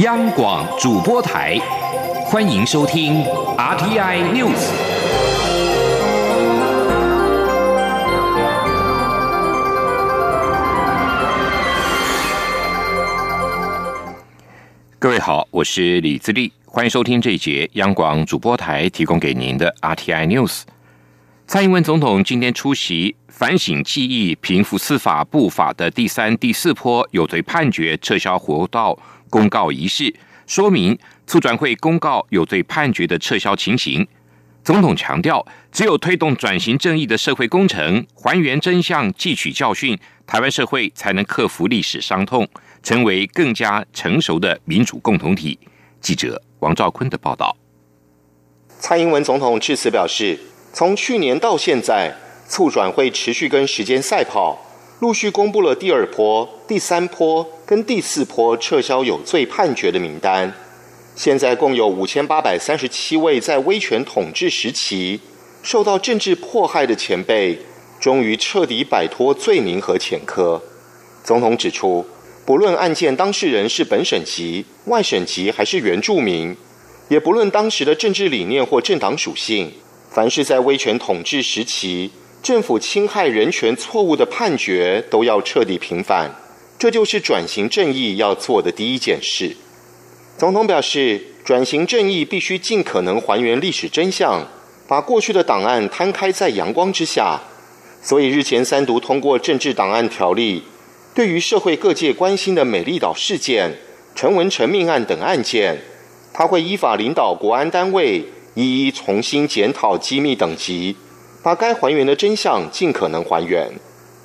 央广主播台，欢迎收听 RTI News。各位好，我是李自立，欢迎收听这一节央广主播台提供给您的 RTI News。蔡英文总统今天出席反省记忆、平复司法步法的第三、第四波有罪判决撤销活动公告仪式，说明促转会公告有罪判决的撤销情形。总统强调，只有推动转型正义的社会工程，还原真相、汲取教训，台湾社会才能克服历史伤痛，成为更加成熟的民主共同体。记者王兆坤的报道。蔡英文总统致辞表示。从去年到现在，促转会持续跟时间赛跑，陆续公布了第二波、第三波跟第四波撤销有罪判决的名单。现在共有五千八百三十七位在威权统治时期受到政治迫害的前辈，终于彻底摆脱罪名和前科。总统指出，不论案件当事人是本省籍、外省籍还是原住民，也不论当时的政治理念或政党属性。凡是在威权统治时期政府侵害人权错误的判决，都要彻底平反。这就是转型正义要做的第一件事。总统表示，转型正义必须尽可能还原历史真相，把过去的档案摊开在阳光之下。所以日前三读通过政治档案条例，对于社会各界关心的美丽岛事件、陈文成命案等案件，他会依法领导国安单位。一一重新检讨机密等级，把该还原的真相尽可能还原。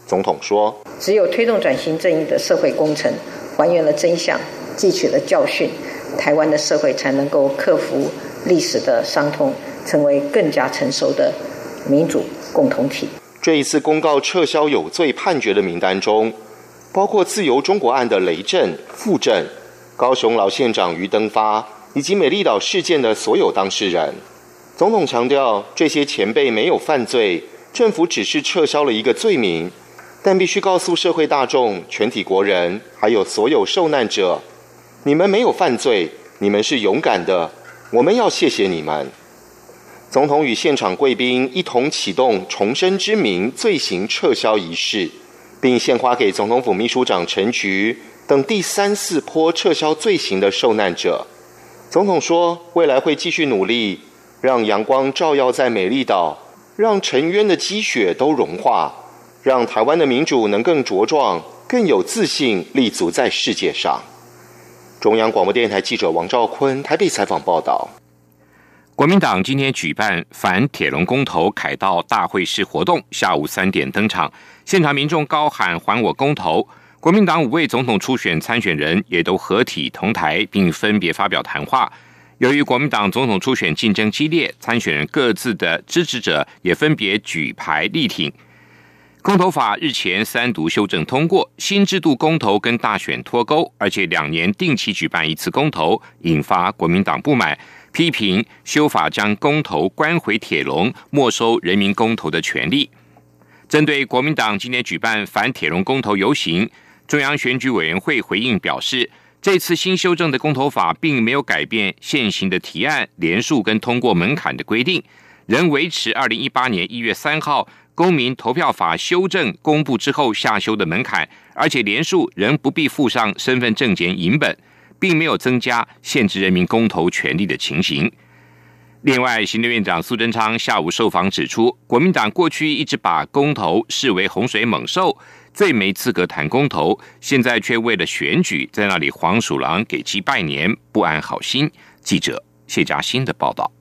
总统说：“只有推动转型正义的社会工程，还原了真相，汲取了教训，台湾的社会才能够克服历史的伤痛，成为更加成熟的民主共同体。”这一次公告撤销有罪判决的名单中，包括自由中国案的雷震、傅震、高雄老县长于登发。以及美丽岛事件的所有当事人，总统强调，这些前辈没有犯罪，政府只是撤销了一个罪名，但必须告诉社会大众、全体国人，还有所有受难者，你们没有犯罪，你们是勇敢的，我们要谢谢你们。总统与现场贵宾一同启动重生之名罪行撤销仪式，并献花给总统府秘书长陈菊等第三四波撤销罪行的受难者。总统说：“未来会继续努力，让阳光照耀在美丽岛，让沉冤的积雪都融化，让台湾的民主能更茁壮、更有自信，立足在世界上。”中央广播电台记者王兆坤台北采访报道。国民党今天举办反铁笼公投凯道大会式活动，下午三点登场，现场民众高喊“还我公投”。国民党五位总统初选参选人也都合体同台，并分别发表谈话。由于国民党总统初选竞争激烈，参选人各自的支持者也分别举牌力挺。公投法日前三读修正通过，新制度公投跟大选脱钩，而且两年定期举办一次公投，引发国民党不满，批评修法将公投关回铁笼，没收人民公投的权利。针对国民党今天举办反铁笼公投游行。中央选举委员会回应表示，这次新修正的公投法并没有改变现行的提案连数跟通过门槛的规定，仍维持二零一八年一月三号公民投票法修正公布之后下修的门槛，而且连数仍不必附上身份证件影本，并没有增加限制人民公投权利的情形。另外，行政院长苏贞昌下午受访指出，国民党过去一直把公投视为洪水猛兽。最没资格谈公投，现在却为了选举在那里黄鼠狼给鸡拜年，不安好心。记者谢佳欣的报道。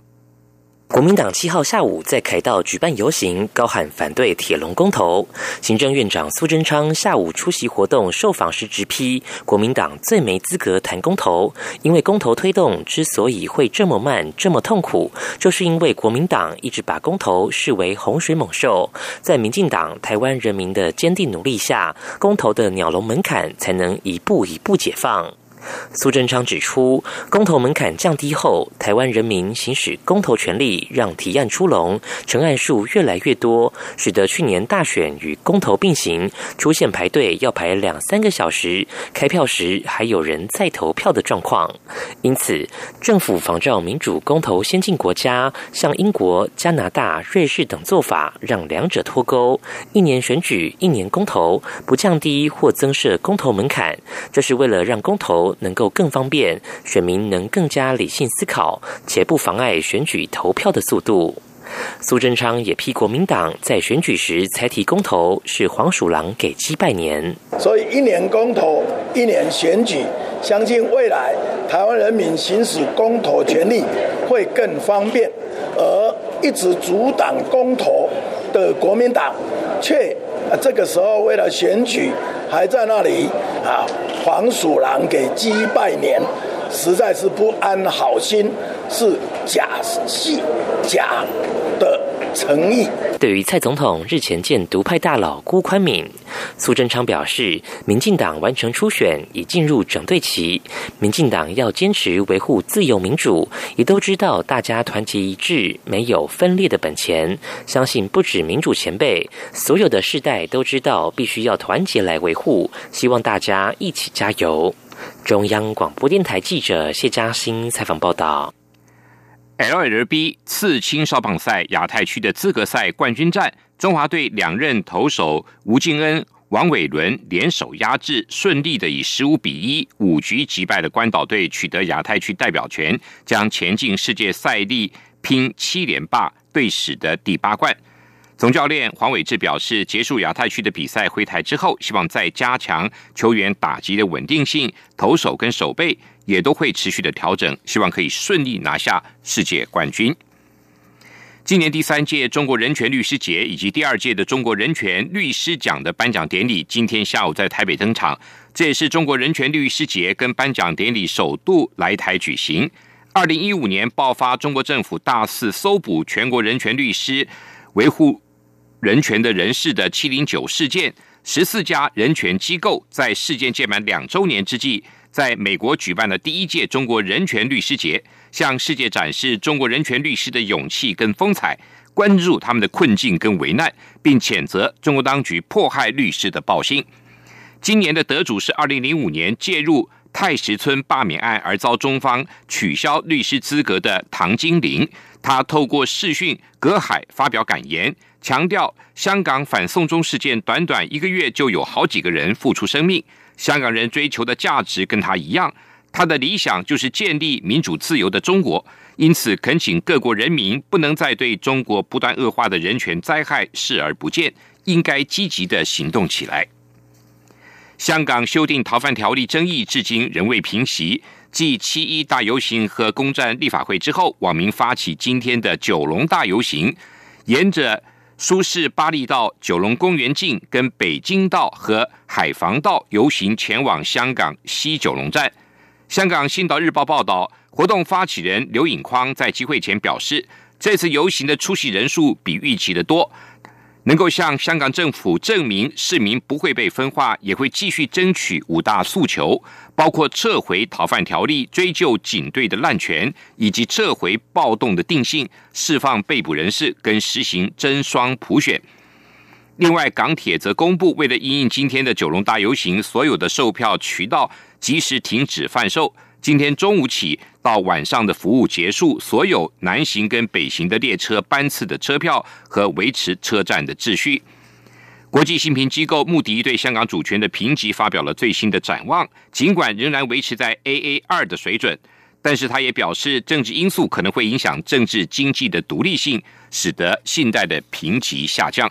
国民党七号下午在凯道举办游行，高喊反对铁笼公投。行政院长苏贞昌下午出席活动受访时直批，国民党最没资格谈公投，因为公投推动之所以会这么慢、这么痛苦，就是因为国民党一直把公投视为洪水猛兽。在民进党、台湾人民的坚定努力下，公投的鸟笼门槛才能一步一步解放。苏贞昌指出，公投门槛降低后，台湾人民行使公投权利，让提案出笼，成案数越来越多，使得去年大选与公投并行，出现排队要排两三个小时，开票时还有人在投票的状况。因此，政府仿照民主公投先进国家，像英国、加拿大、瑞士等做法，让两者脱钩，一年选举，一年公投，不降低或增设公投门槛，这是为了让公投能够更方便，选民能更加理性思考，且不妨碍选举投票的速度。苏贞昌也批国民党在选举时才提公投，是黄鼠狼给鸡拜年。所以一年公投，一年选举，相信未来台湾人民行使公投权利会更方便。而一直阻挡公投的国民党，却这个时候为了选举，还在那里啊，黄鼠狼给鸡拜年，实在是不安好心，是假戏假。诚意。对于蔡总统日前见独派大佬辜宽敏，苏贞昌表示，民进党完成初选，已进入整队期。民进党要坚持维护自由民主，也都知道大家团结一致，没有分裂的本钱。相信不止民主前辈，所有的世代都知道，必须要团结来维护。希望大家一起加油。中央广播电台记者谢嘉欣采访报道。LLB 次青少棒赛亚太区的资格赛冠军战，中华队两任投手吴敬恩、王伟伦联手压制，顺利的以十五比一五局击败了关岛队，取得亚太区代表权，将前进世界赛力拼七连霸队史的第八冠。总教练黄伟志表示，结束亚太区的比赛回台之后，希望再加强球员打击的稳定性，投手跟守备也都会持续的调整，希望可以顺利拿下世界冠军。今年第三届中国人权律师节以及第二届的中国人权律师奖的颁奖典礼，今天下午在台北登场。这也是中国人权律师节跟颁奖典礼首度来台举行。二零一五年爆发中国政府大肆搜捕全国人权律师，维护。人权的人士的七零九事件，十四家人权机构在事件届满两周年之际，在美国举办了第一届中国人权律师节，向世界展示中国人权律师的勇气跟风采，关注他们的困境跟危难，并谴责中国当局迫害律师的暴行。今年的得主是二零零五年介入太石村罢免案而遭中方取消律师资格的唐金玲，他透过视讯隔海发表感言。强调香港反送中事件短短一个月就有好几个人付出生命，香港人追求的价值跟他一样，他的理想就是建立民主自由的中国，因此恳请各国人民不能再对中国不断恶化的人权灾害视而不见，应该积极的行动起来。香港修订逃犯条例争议至今仍未平息，继七一大游行和攻占立法会之后，网民发起今天的九龙大游行，沿着。苏轼巴利道、九龙公园径跟北京道和海防道游行前往香港西九龙站。香港《新岛日报》报道，活动发起人刘颖匡在集会前表示，这次游行的出席人数比预期的多。能够向香港政府证明市民不会被分化，也会继续争取五大诉求，包括撤回逃犯条例、追究警队的滥权，以及撤回暴动的定性、释放被捕人士跟实行真双普选。另外，港铁则公布，为了应应今天的九龙大游行，所有的售票渠道及时停止贩售。今天中午起到晚上的服务结束，所有南行跟北行的列车班次的车票和维持车站的秩序。国际信评机构穆迪对香港主权的评级发表了最新的展望，尽管仍然维持在 AA 二的水准，但是他也表示，政治因素可能会影响政治经济的独立性，使得信贷的评级下降。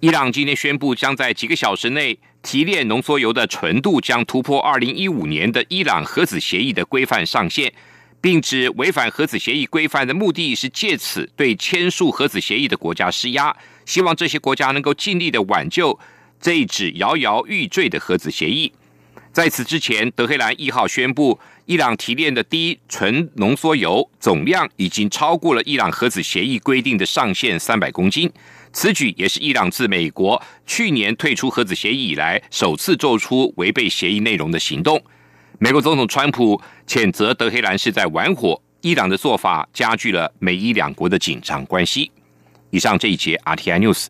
伊朗今天宣布，将在几个小时内。提炼浓缩铀的纯度将突破二零一五年的伊朗核子协议的规范上限，并指违反核子协议规范的目的是借此对签署核子协议的国家施压，希望这些国家能够尽力的挽救这一纸摇摇欲坠的核子协议。在此之前，德黑兰一号宣布，伊朗提炼的低纯浓缩铀总量已经超过了伊朗核子协议规定的上限三百公斤。此举也是伊朗自美国去年退出核子协议以来首次做出违背协议内容的行动。美国总统川普谴责德黑兰是在玩火，伊朗的做法加剧了美伊两国的紧张关系。以上这一节 RTI News